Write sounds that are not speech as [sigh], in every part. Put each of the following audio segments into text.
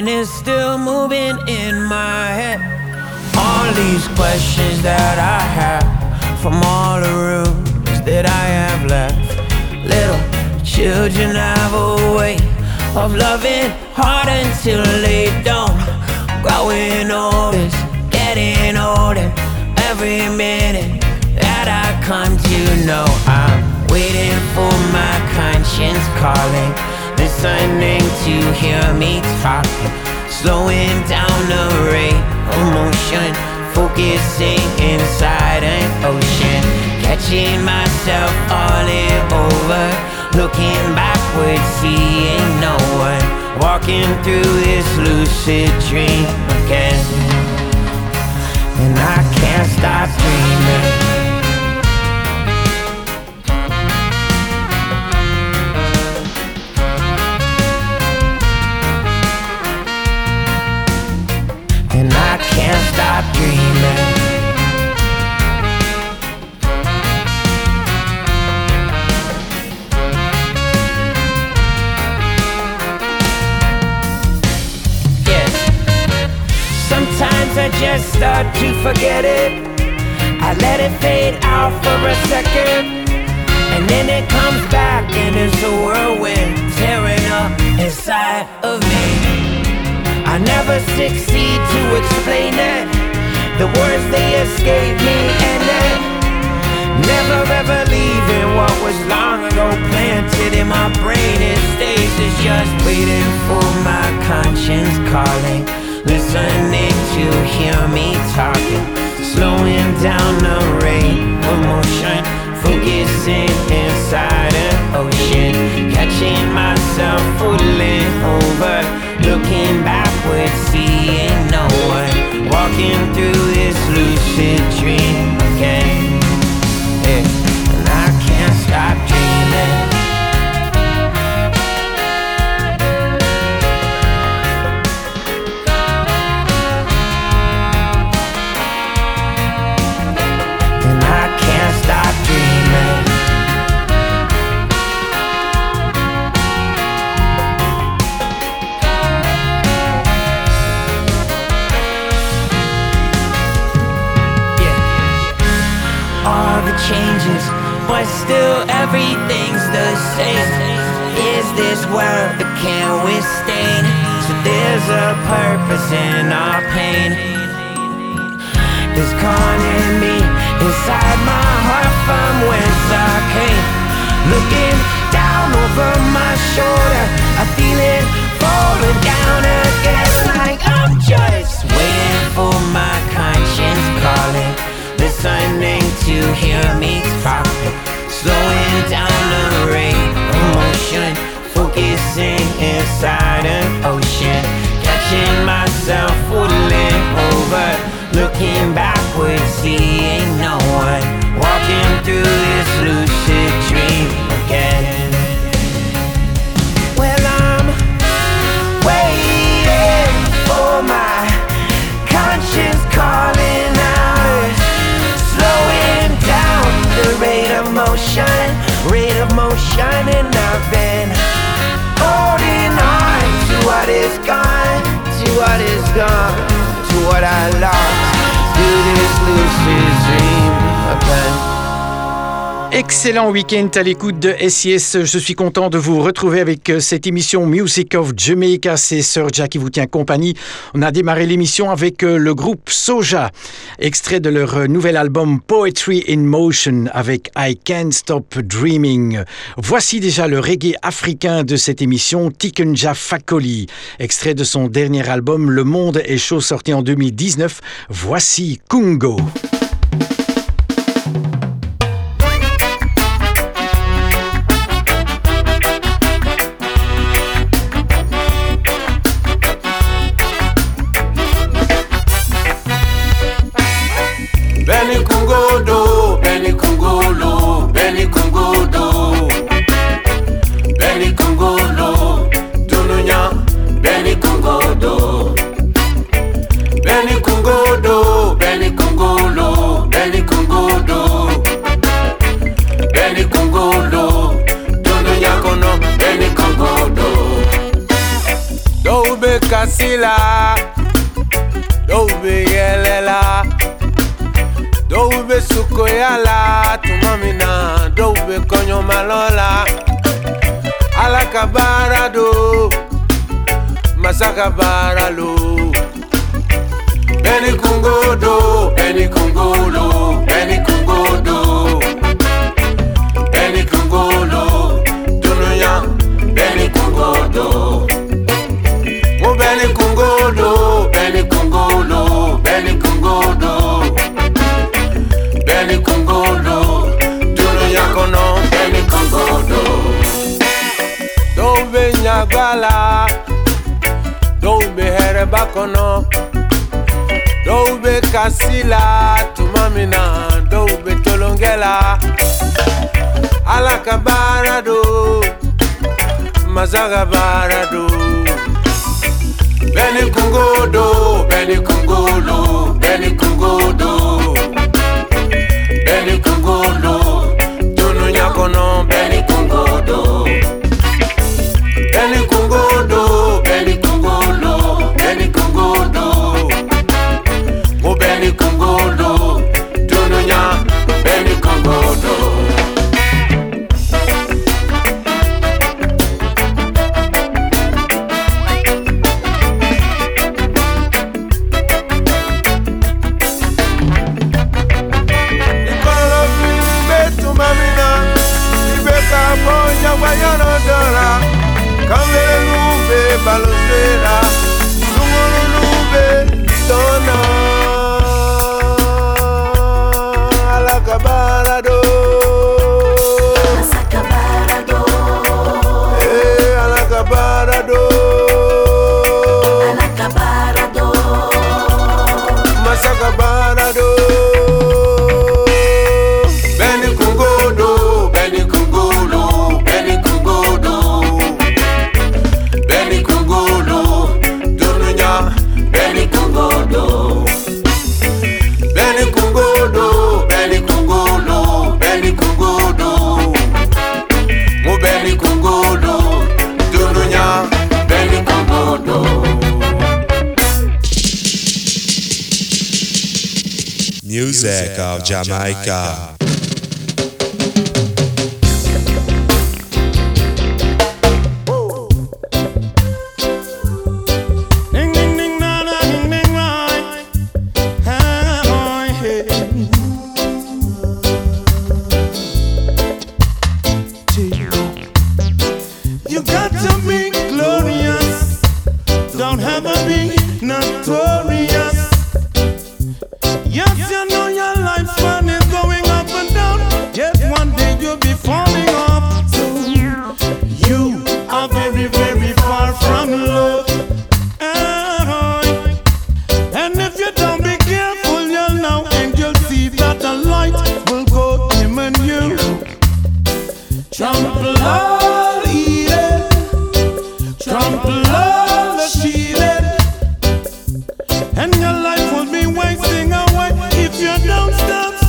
And it's still moving in my head. All these questions that I have from all the rooms that I have left. Little children have a way of loving hard until they don't. Growing old is getting older every minute that I come to know. I'm waiting for my conscience calling listening to hear me talking, slowing down the rate of motion, focusing inside an ocean, catching myself falling over, looking backwards, seeing no one, walking through this lucid dream again, and I can't stop dreaming. To forget it. I let it fade out for a second. And then it comes back and it's a whirlwind tearing up inside of me. I never succeed to explain it. The words they escape me, and then never ever leaving what was long ago planted in my brain. It stays, it's just waiting for my conscience calling, listening to hear me talking, slowing down the rate of motion, focusing inside an ocean, catching myself falling over, looking backwards, seeing no one, walking through this lucid dream There's calling me inside my heart from whence I came. Looking down over my shoulder, is gone, to what is gone, to what I lost, to this lucid dream. Excellent week-end à l'écoute de SIS. Je suis content de vous retrouver avec euh, cette émission Music of Jamaica. C'est Sir Jack qui vous tient compagnie. On a démarré l'émission avec euh, le groupe Soja, extrait de leur euh, nouvel album Poetry in Motion avec I Can't Stop Dreaming. Voici déjà le reggae africain de cette émission, Tikenja Fakoli, extrait de son dernier album Le Monde est chaud sorti en 2019. Voici Kungo. Masa ka baara lo bɛɛ ni kungo do kɔnɔ dɔw be kasi la tuma min na dɔw be tolonkɛ la ala ka baara do masa ka baara do bɛɛ ni kungo do bɛɛ ni kungo do bɛɛ ni kungo do. para. Of Jamaica. and your life will be wasting away if you don't stop.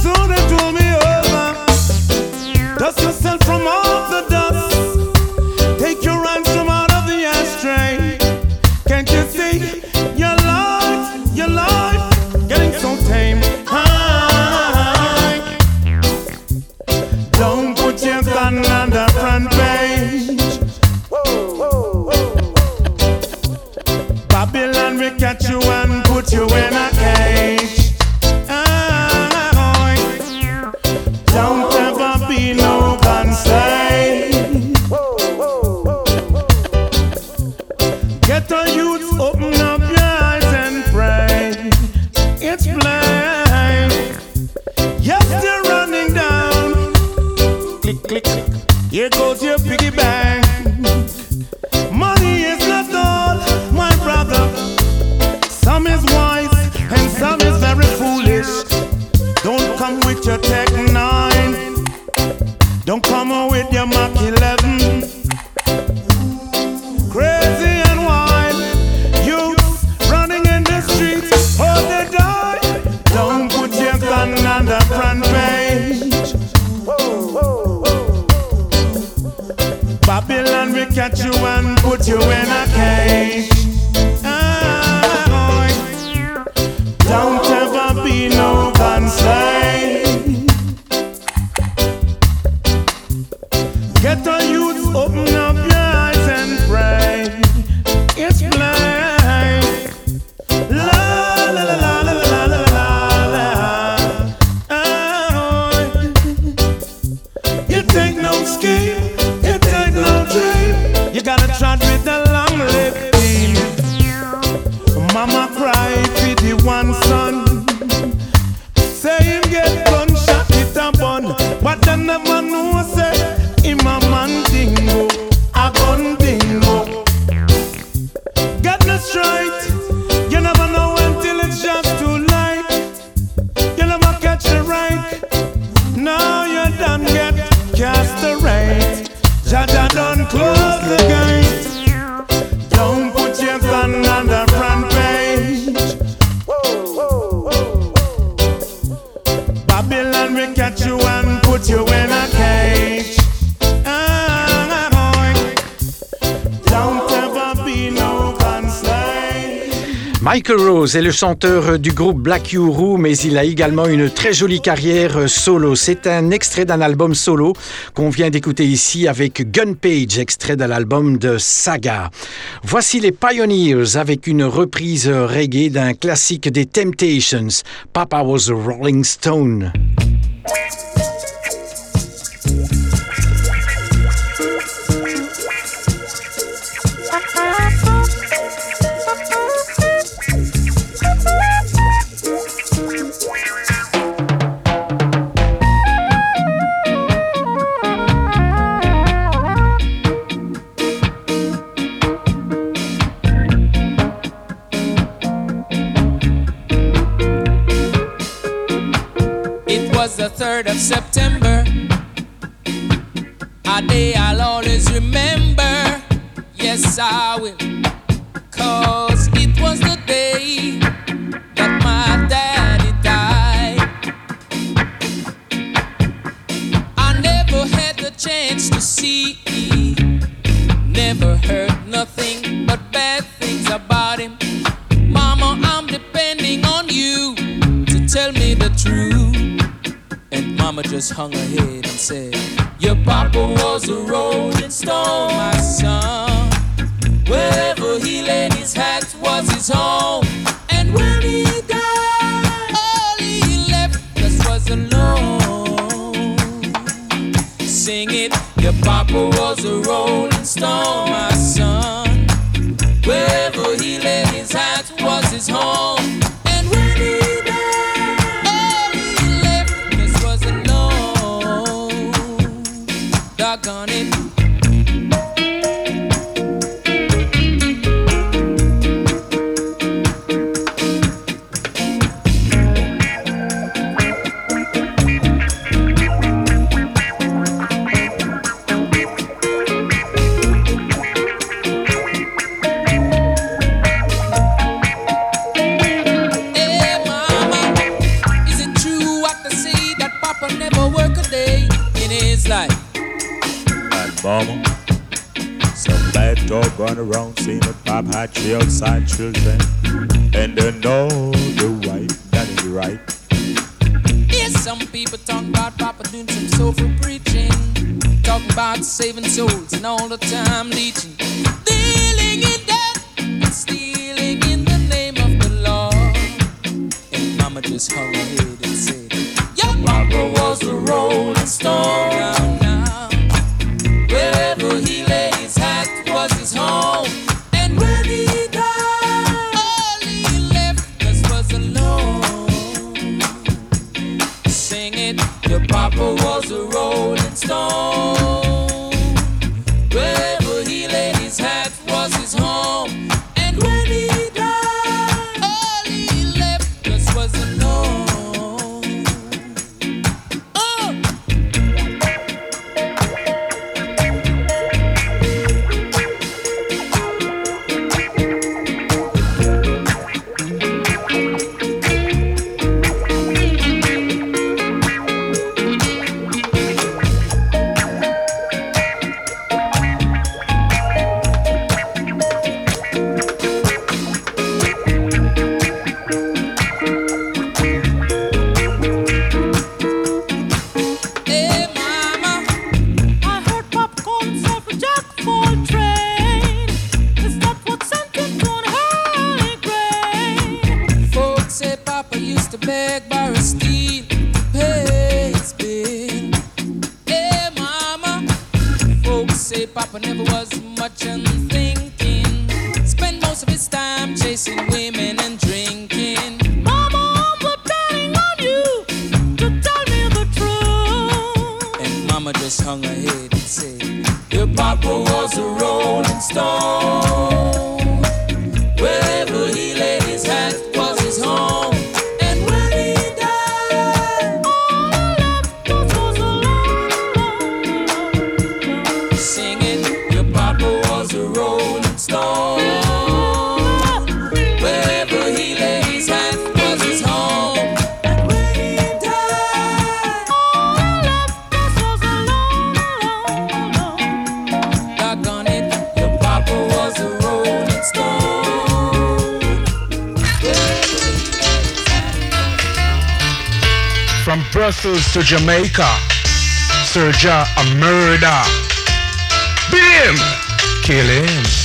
Rose est le chanteur du groupe Black Yuru, mais il a également une très jolie carrière solo. C'est un extrait d'un album solo qu'on vient d'écouter ici avec Gunpage, extrait de l'album de Saga. Voici les Pioneers avec une reprise reggae d'un classique des Temptations, Papa Was a Rolling Stone. the 3rd of September. A day I'll always remember. Yes, I will. Cause it was the just hung her head and said, Your papa was a rolling stone. Brussels to Jamaica, sirja a murder. Beat him! Kill him.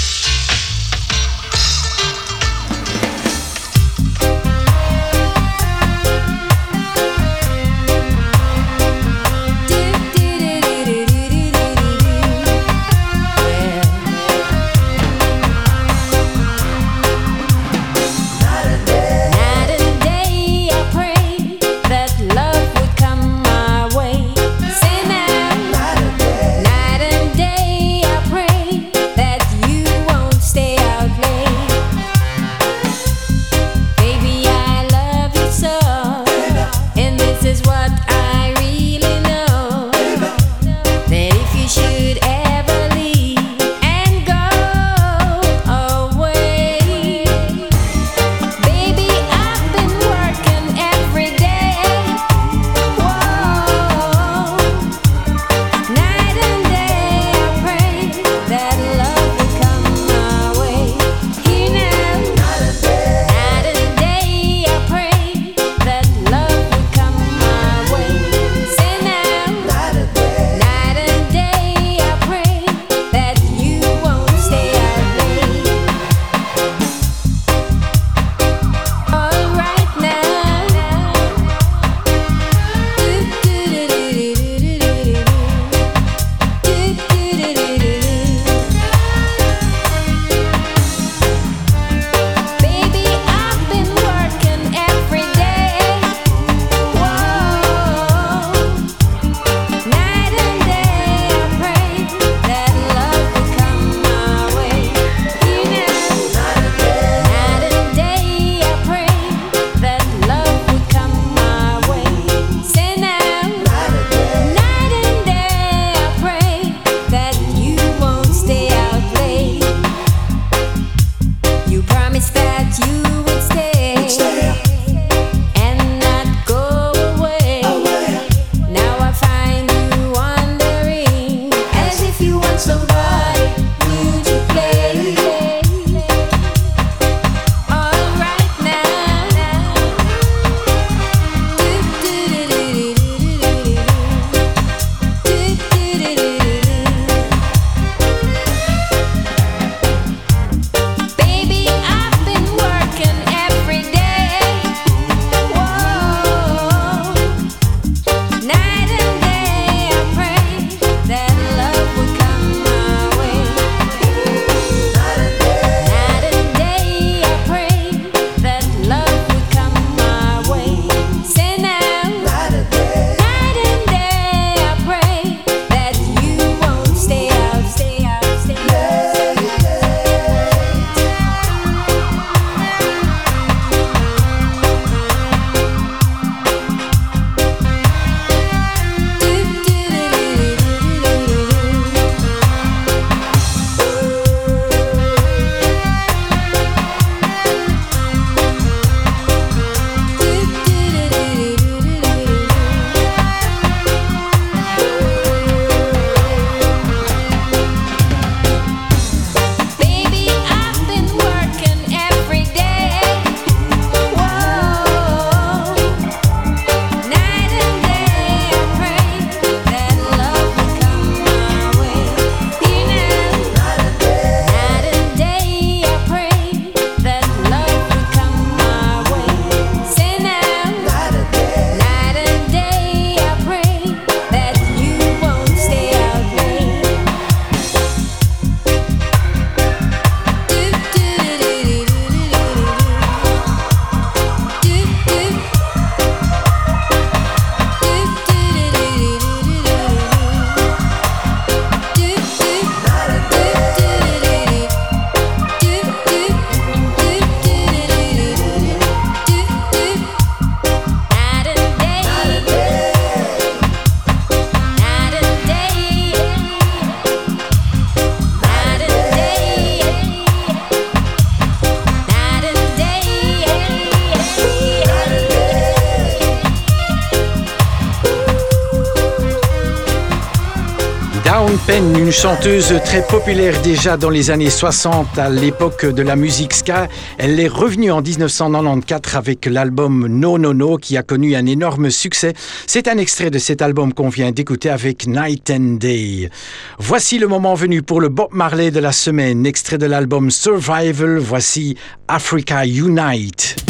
chanteuse très populaire déjà dans les années 60 à l'époque de la musique ska. Elle est revenue en 1994 avec l'album No No No qui a connu un énorme succès. C'est un extrait de cet album qu'on vient d'écouter avec Night and Day. Voici le moment venu pour le Bob Marley de la semaine, extrait de l'album Survival. Voici Africa Unite.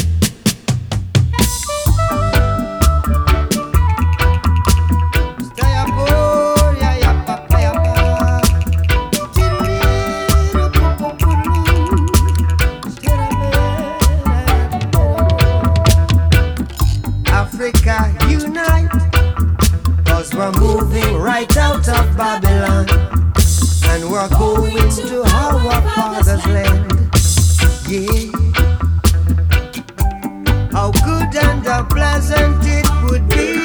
We're moving right out of Babylon. And we're going to our Father's land. Yeah. How good and how pleasant it would be.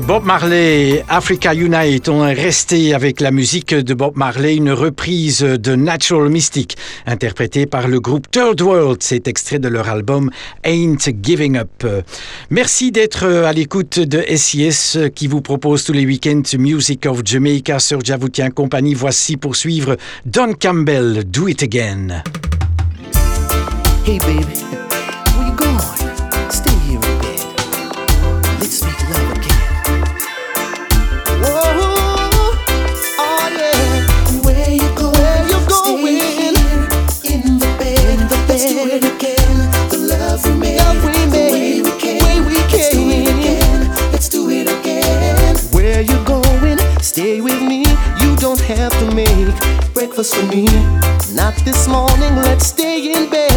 Bob Marley, Africa Unite. On est resté avec la musique de Bob Marley, une reprise de Natural Mystic, interprétée par le groupe Third World. C'est extrait de leur album Ain't Giving Up. Merci d'être à l'écoute de SIS qui vous propose tous les week-ends Music of Jamaica sur Javoutien Compagnie. Voici pour suivre Don Campbell, Do It Again. Hey baby, you? for me. Not this morning, let's stay in bed.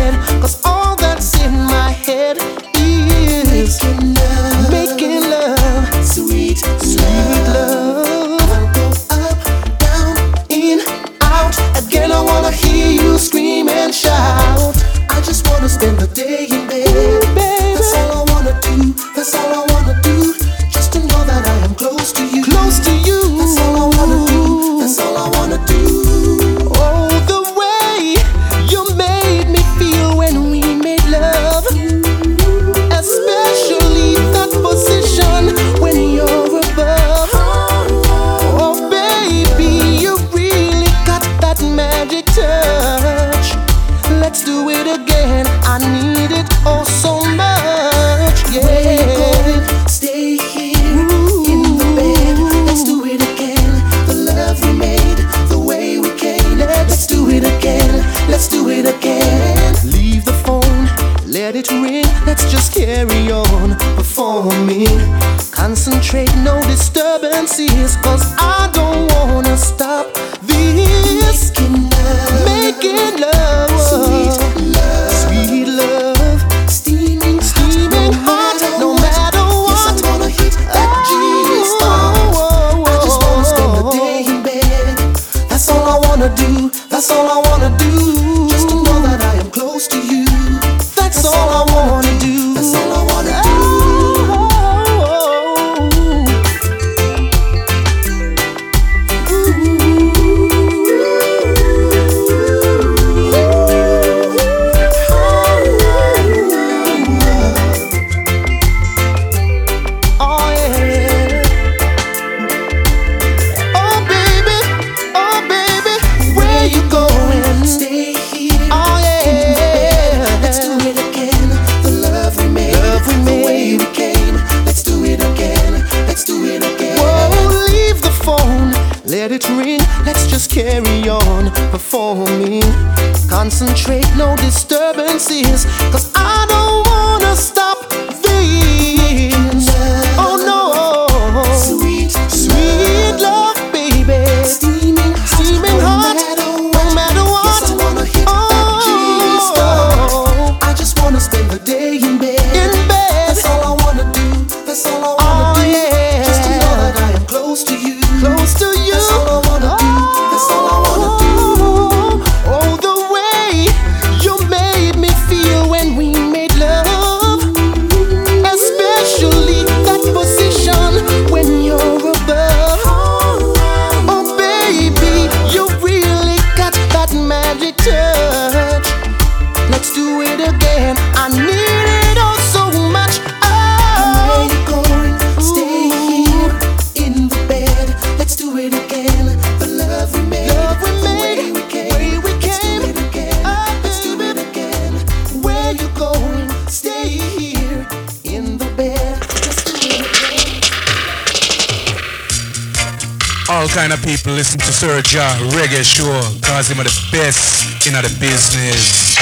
To Sir Jah Reggae Show cause him are the best in the business.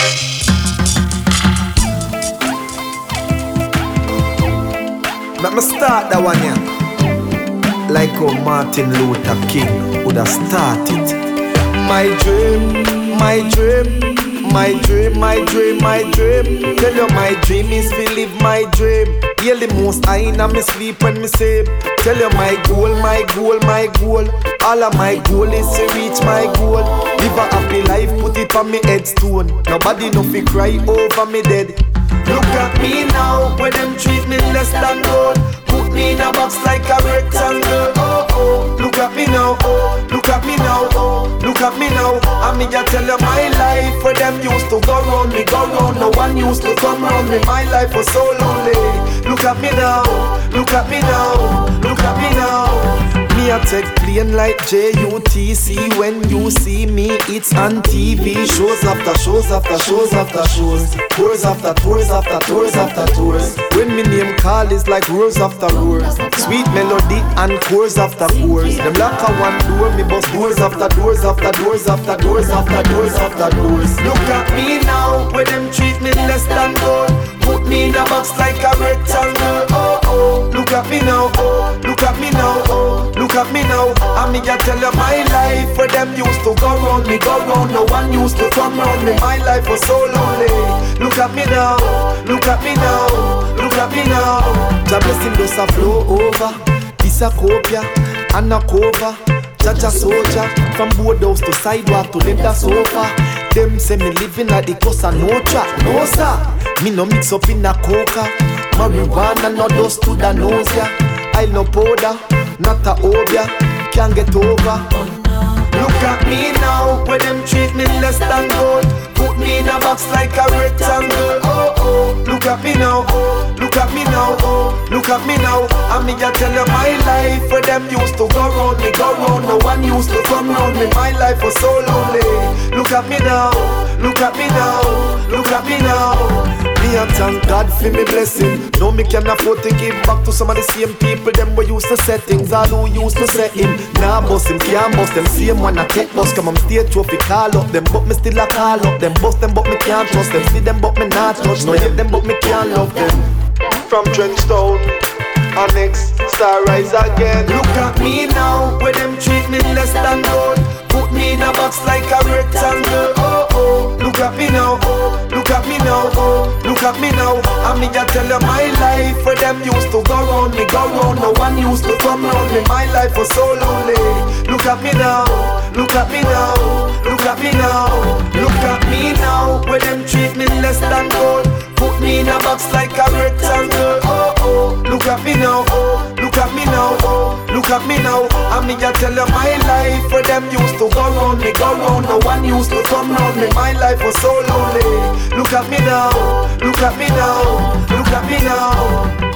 Let me start that one yeah. Like how Martin Luther King would have started. My dream, my dream, my dream, my dream, my dream. Tell you my dream is to live my dream. Hear the most I in me sleep when me sleep. Tell you my goal, my goal, my goal. All of my goal is to reach my goal. Live a happy life, put it on me headstone. Nobody no fi cry over me dead. Look at me now, when them treat me less than gold. Me in a box like a rectangle. Oh oh, look at me now. Oh, look at me now. Oh, look at me now. I mean, I tell you my life where them used to go round me, go round. No one used to come round me. My life was so lonely. Look at me now. Look at me now. Look at me now. Me a take plane like JUTC when you see me it's on TV shows after shows after shows after shows. Tours after tours after tours after tours. When me name call is like roars after roars sweet melody and chorus after chorus them lock a one door me bust doors after doors after doors after doors after doors after doors. Look at me now where them treat me less than gold put me in a box like a rectangle oh oh. Look at me now oh. Look at me now oh. Look at me now. I mean I tell you my life where them used to go round me go round. No one used to come round me. My life was so lonely. Look at me now. Look at me now. Look at me now. The blessing does a flow over. This a copia and a cover Jaja soldier From boardhouse to sidewalk to leather sofa. Them say me living like the coast and no track. No sir Me no mix up in a coca. Marijuana no dust to the nose ya I no powder Not a obia Can't get over. Look at me now now I tell you my life Where them used to go round me Go round No one used to come round me My life was so lonely Look at me now Look at me now Look at me now me a thank God for me blessing. No, me can afford to give back to some of the same people them we used to set things. All who used to set him. Nah, bust him, can't bust them. Same one I take bus, come on stage trophy call up them, but me still a call up them. Bust them, but me can't trust them. See them, but me not touch. No, hate them, but me can't love them. From Trenchtown, Annex, Star Rise again. Look at me now, where them treat me less than gold. Put me in a box like a rectangle. Oh oh, look at me now. Oh, look at me now, oh, look at me now. I mean, I tell you my life where them used to go round me, go round. No one used to come round me. My life was so lonely. Look at me now, look at me now, look at me now, look at me now. Where them treat me less than gold. Put me in a box like a rectangle. Oh oh, look at me now, oh, look at me now, look at me now. I mean, I tell you my life where them used to go round me, go round. No one used to come round me. My life was so lonely. Look at me now, look at me now, look at me now.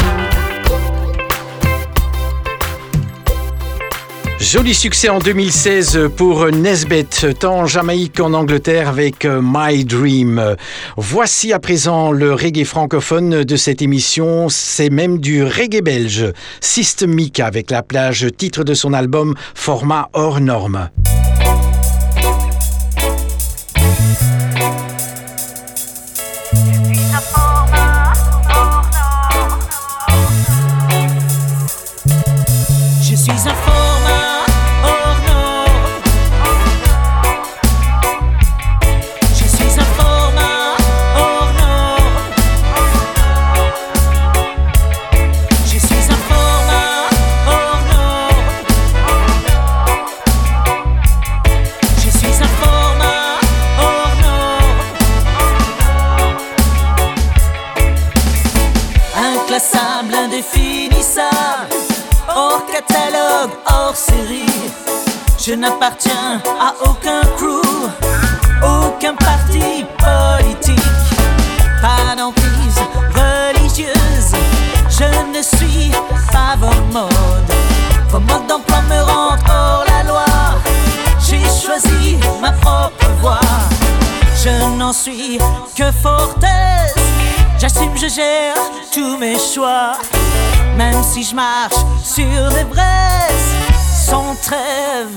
Joli succès en 2016 pour Nesbeth, tant en Jamaïque qu'en Angleterre avec euh, My Dream. Voici à présent le reggae francophone de cette émission, c'est même du reggae belge. Systemique avec la plage, titre de son album Format hors norme. Je suis un suis que fortaise. J'assume, je gère tous mes choix. Même si je marche sur des braises sans trêve,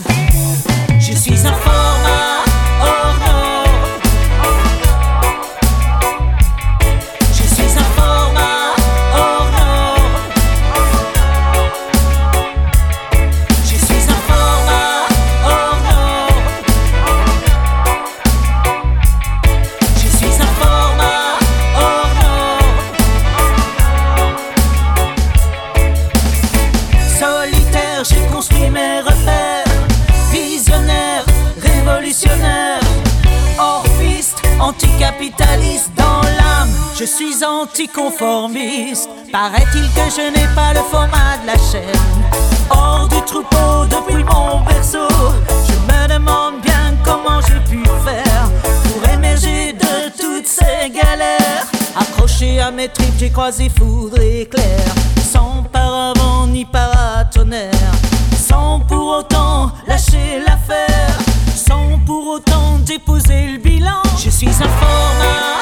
je suis un format anticonformiste. Paraît-il que je n'ai pas le format de la chaîne. Hors du troupeau depuis mon berceau. Je me demande bien comment j'ai pu faire pour émerger de toutes ces galères. Accroché à mes tripes, j'ai croisé foudre et éclair. Sans paravent ni paratonnerre. Sans pour autant lâcher l'affaire. Sans pour autant déposer le bilan. Je suis un format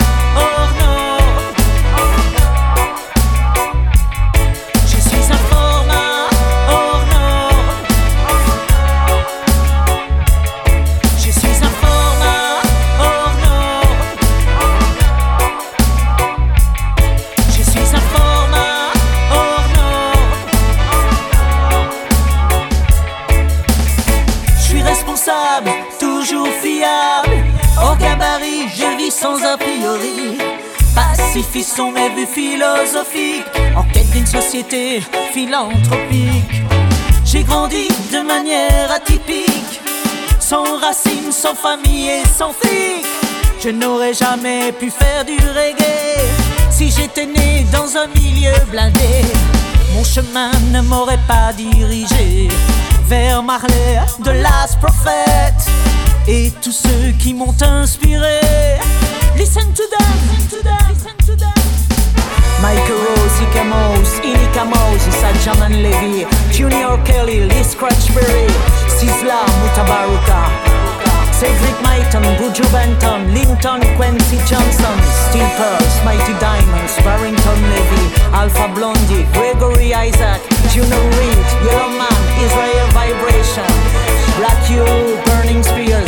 Sont mes vues philosophiques. En quête d'une société philanthropique. J'ai grandi de manière atypique. Sans racines, sans famille et sans flic. Je n'aurais jamais pu faire du reggae si j'étais né dans un milieu blindé. Mon chemin ne m'aurait pas dirigé vers Marley de Last Prophet et tous ceux qui m'ont inspiré. Listen to them, listen to them, listen to them. Michael Rose, Ika Mouse, Inika Mouse, Ijahman Levi, Junior Kelly, Lee Scratch Perry, Sizzla, Mutabaruka, Cedric Myton, Buju Banton, Linton, Kwesi Johnson, Steel Pulse, Mighty Diamonds, Barrington Levy, Alpha Blondy, Gregory Isaac, Junior Reid, Yellow Man, Israel Vibration, Black U, Burning Spear,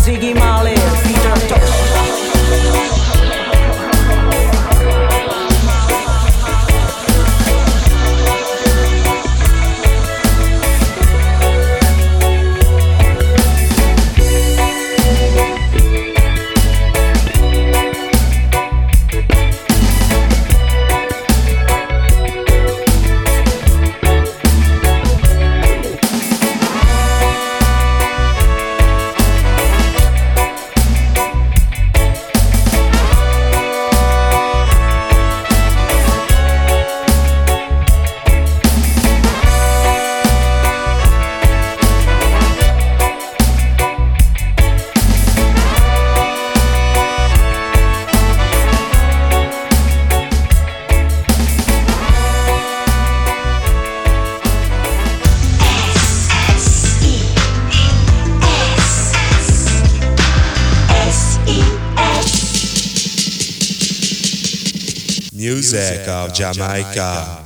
Jamaica.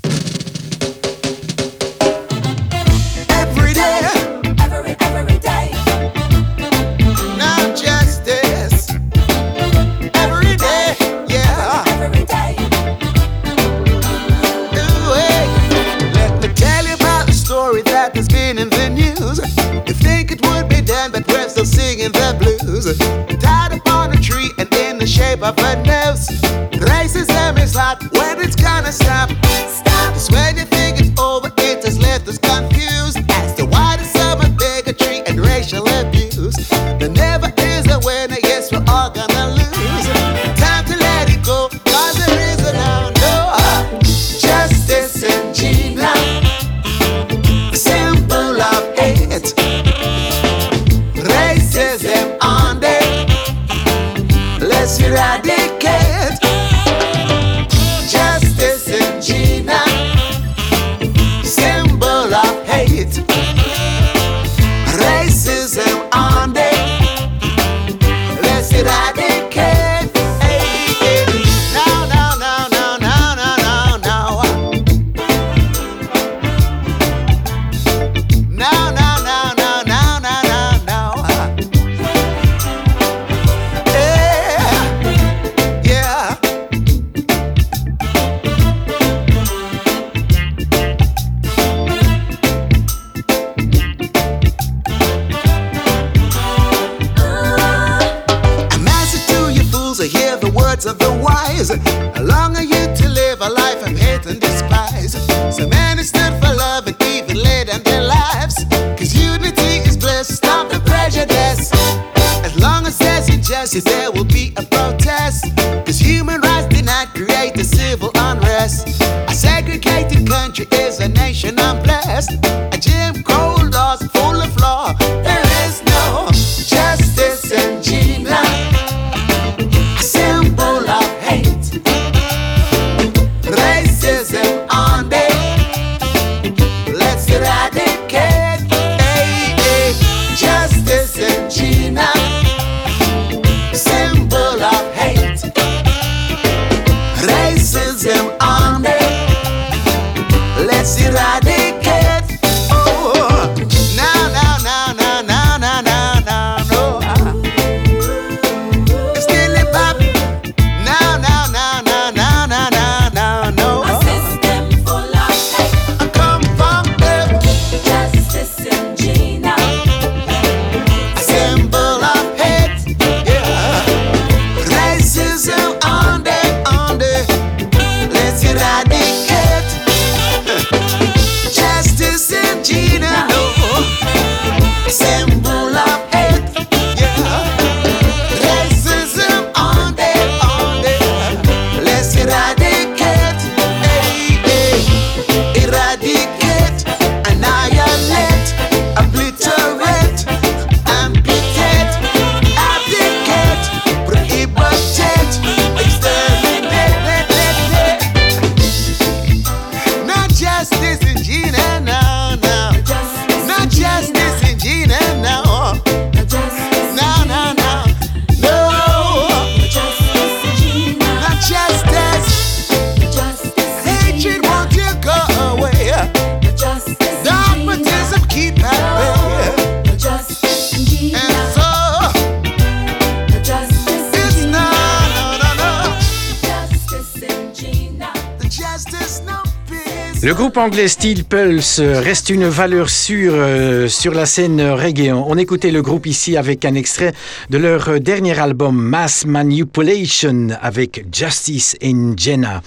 groupe anglais Steel Pulse reste une valeur sûre euh, sur la scène reggae. On écoutait le groupe ici avec un extrait de leur dernier album Mass Manipulation avec Justice in Jenna.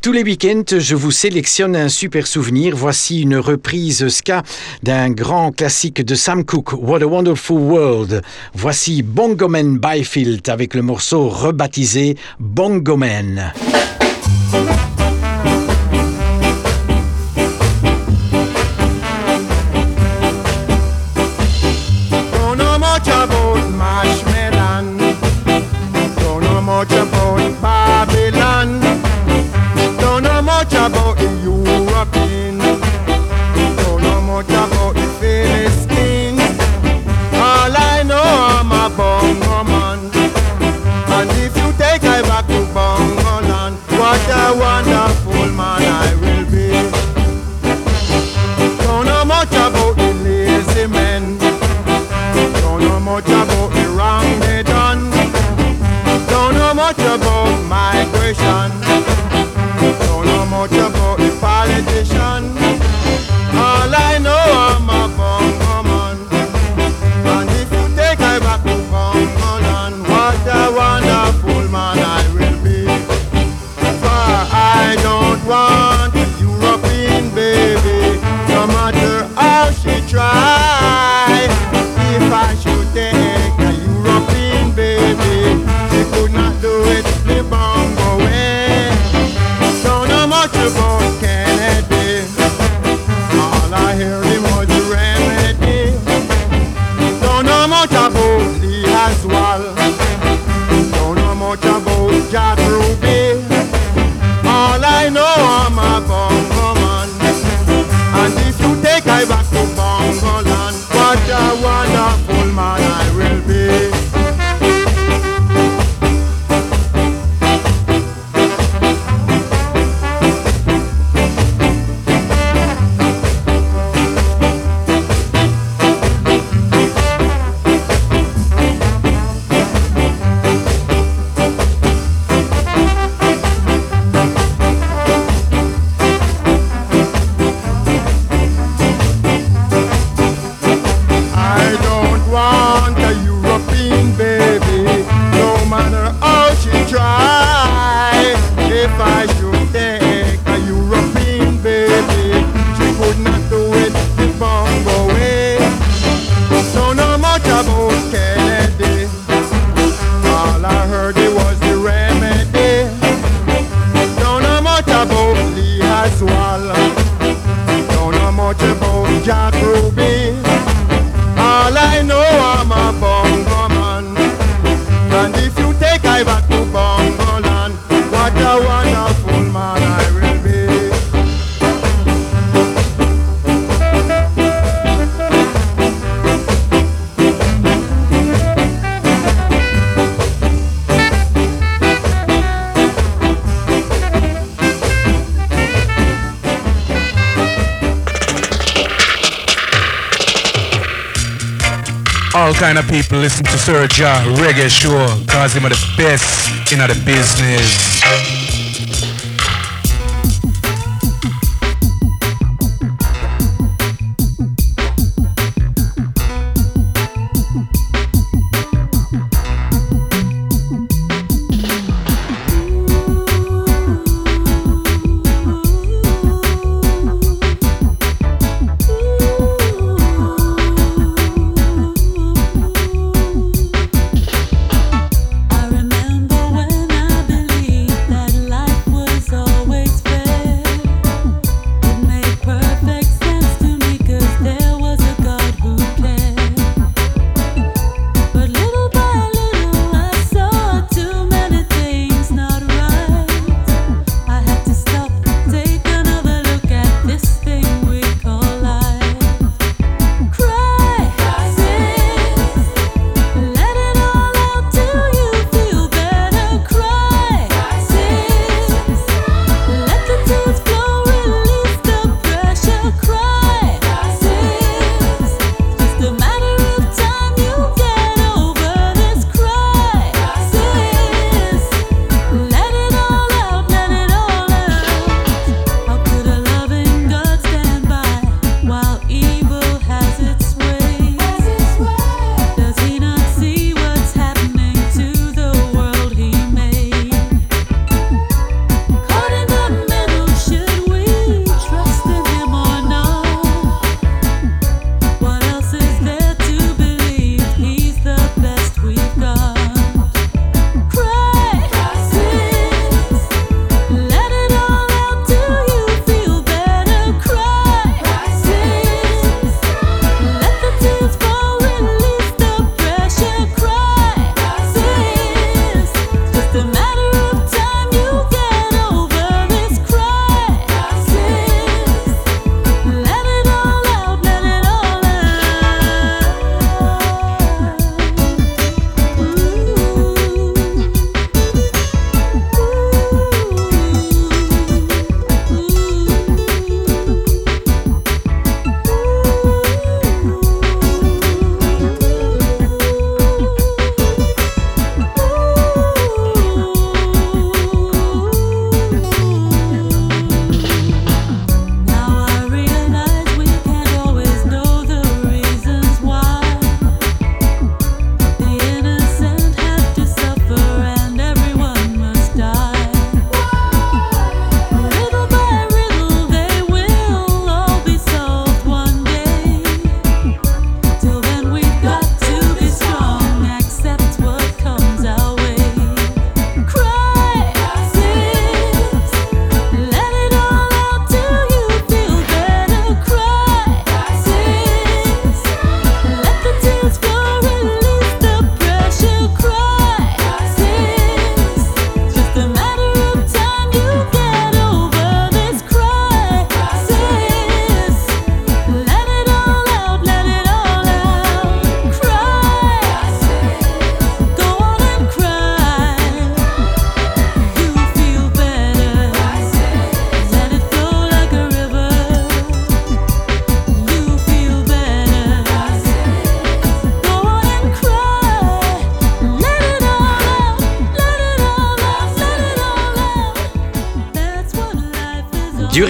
Tous les week-ends, je vous sélectionne un super souvenir. Voici une reprise ska d'un grand classique de Sam Cooke, What a Wonderful World. Voici Bongoman Byfield avec le morceau rebaptisé Bongoman. you People listen to Sir Jah Reggae Show, cause him are the best in the business.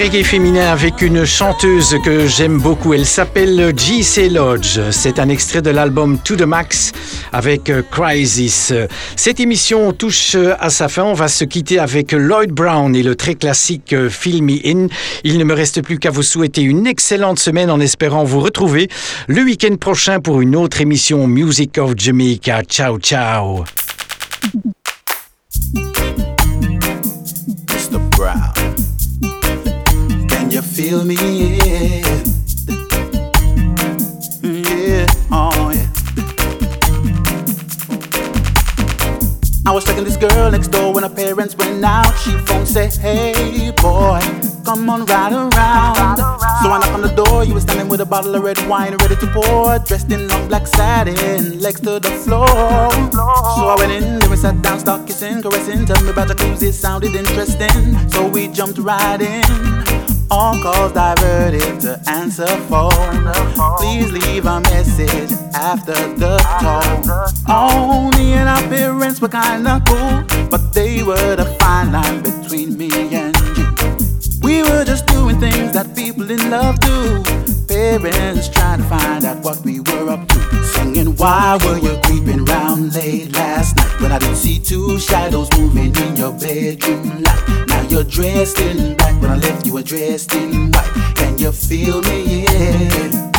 reggae féminin avec une chanteuse que j'aime beaucoup. Elle s'appelle G.C. Lodge. C'est un extrait de l'album To The Max avec euh, Crisis. Cette émission touche euh, à sa fin. On va se quitter avec Lloyd Brown et le très classique euh, Fill Me In. Il ne me reste plus qu'à vous souhaiter une excellente semaine en espérant vous retrouver le week-end prochain pour une autre émission Music of Jamaica. Ciao, ciao. feel me in. Yeah, oh yeah. I was checking this girl next door when her parents went out. She phone say, Hey boy, come on right around. So I knocked on the door. You were standing with a bottle of red wine ready to pour, dressed in long black satin, legs to the floor. So I went in there and sat down, start kissing, caressing. Tell me about jacuzzi, sounded interesting. So we jumped right in. All calls diverted to answer phone. Please leave a message after the tone. Only an appearance were kinda cool, but they were the fine line between me and you. We were just doing things that people in love do. Parents trying to find out what we were up to. Singing, why were you creeping round late last night when I didn't see two shadows moving in your bedroom light? Now you're dressed in black when I left you were dressed in white. Can you feel me? Yeah.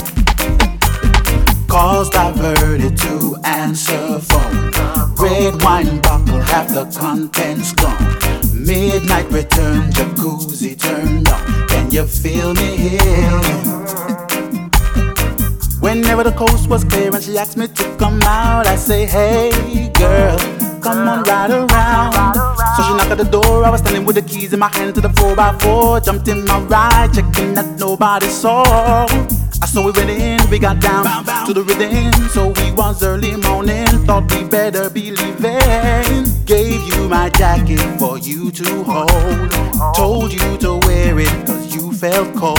Calls diverted to answer phone. Red wine bottle, half the contents gone. Midnight return, jacuzzi turned on. Can you feel me here? Whenever the coast was clear and she asked me to come out, I say, Hey girl, come on ride around. So she knocked at the door, I was standing with the keys in my hand to the 4x4. Jumped in my ride, checking that nobody saw. I saw we went in, we got down to the rhythm. So we was early morning, thought we better be leaving. Gave you my jacket for you to hold. Told you to wear it cause you felt cold.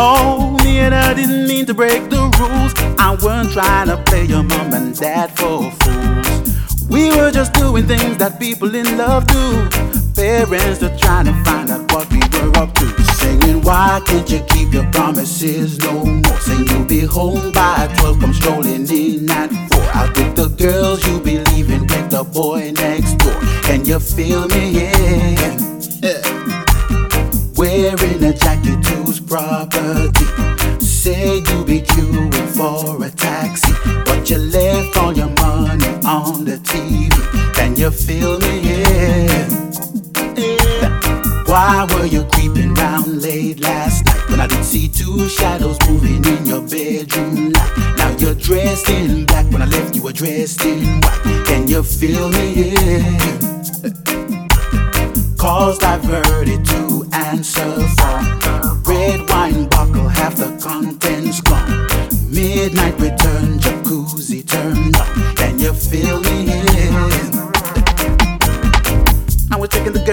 Oh, me and I didn't mean to break the rules. I weren't trying to play your mom and dad for fools. We were just doing things that people in love do. Parents are trying to find out what we were up to. Singing, why can't you keep your promises no more? Saying you'll be home by 12, come strolling in at 4. Out with the girls you be leaving with the boy next door. Can you feel me? Yeah. yeah. Wearing a jacket whose property. Say you be queuing for a taxi, but you left all your money on the TV. Can you feel me? Why were you creeping round late last night when I didn't see two shadows moving in your bedroom light? Now you're dressed in black when I left you were dressed in white. Can you feel me? [laughs] Calls diverted to answer phone. Red wine buckle, half the contents gone. Midnight return, jacuzzi turned on. Can you feel me?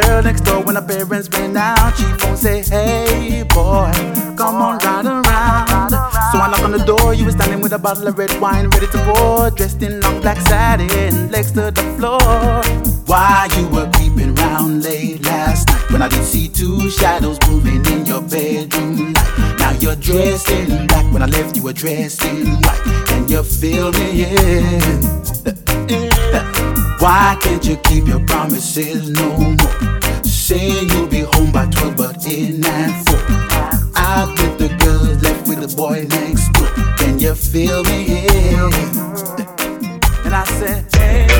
Girl next door when her parents ran out. She phone say, Hey boy, come on ride around. So I knock on the door, you were standing with a bottle of red wine ready to pour, dressed in long black satin, legs to the floor. Why you were creeping round late last night when I didn't see two shadows moving in your bedroom light? Now you're dressed in black when I left you were dressed in white. Can you feel me? Yeah. Why can't you keep your promises no more? Saying you'll be home by 12, but in at 4. Out with the girls, left with the boy next door. Can you feel me? And I said,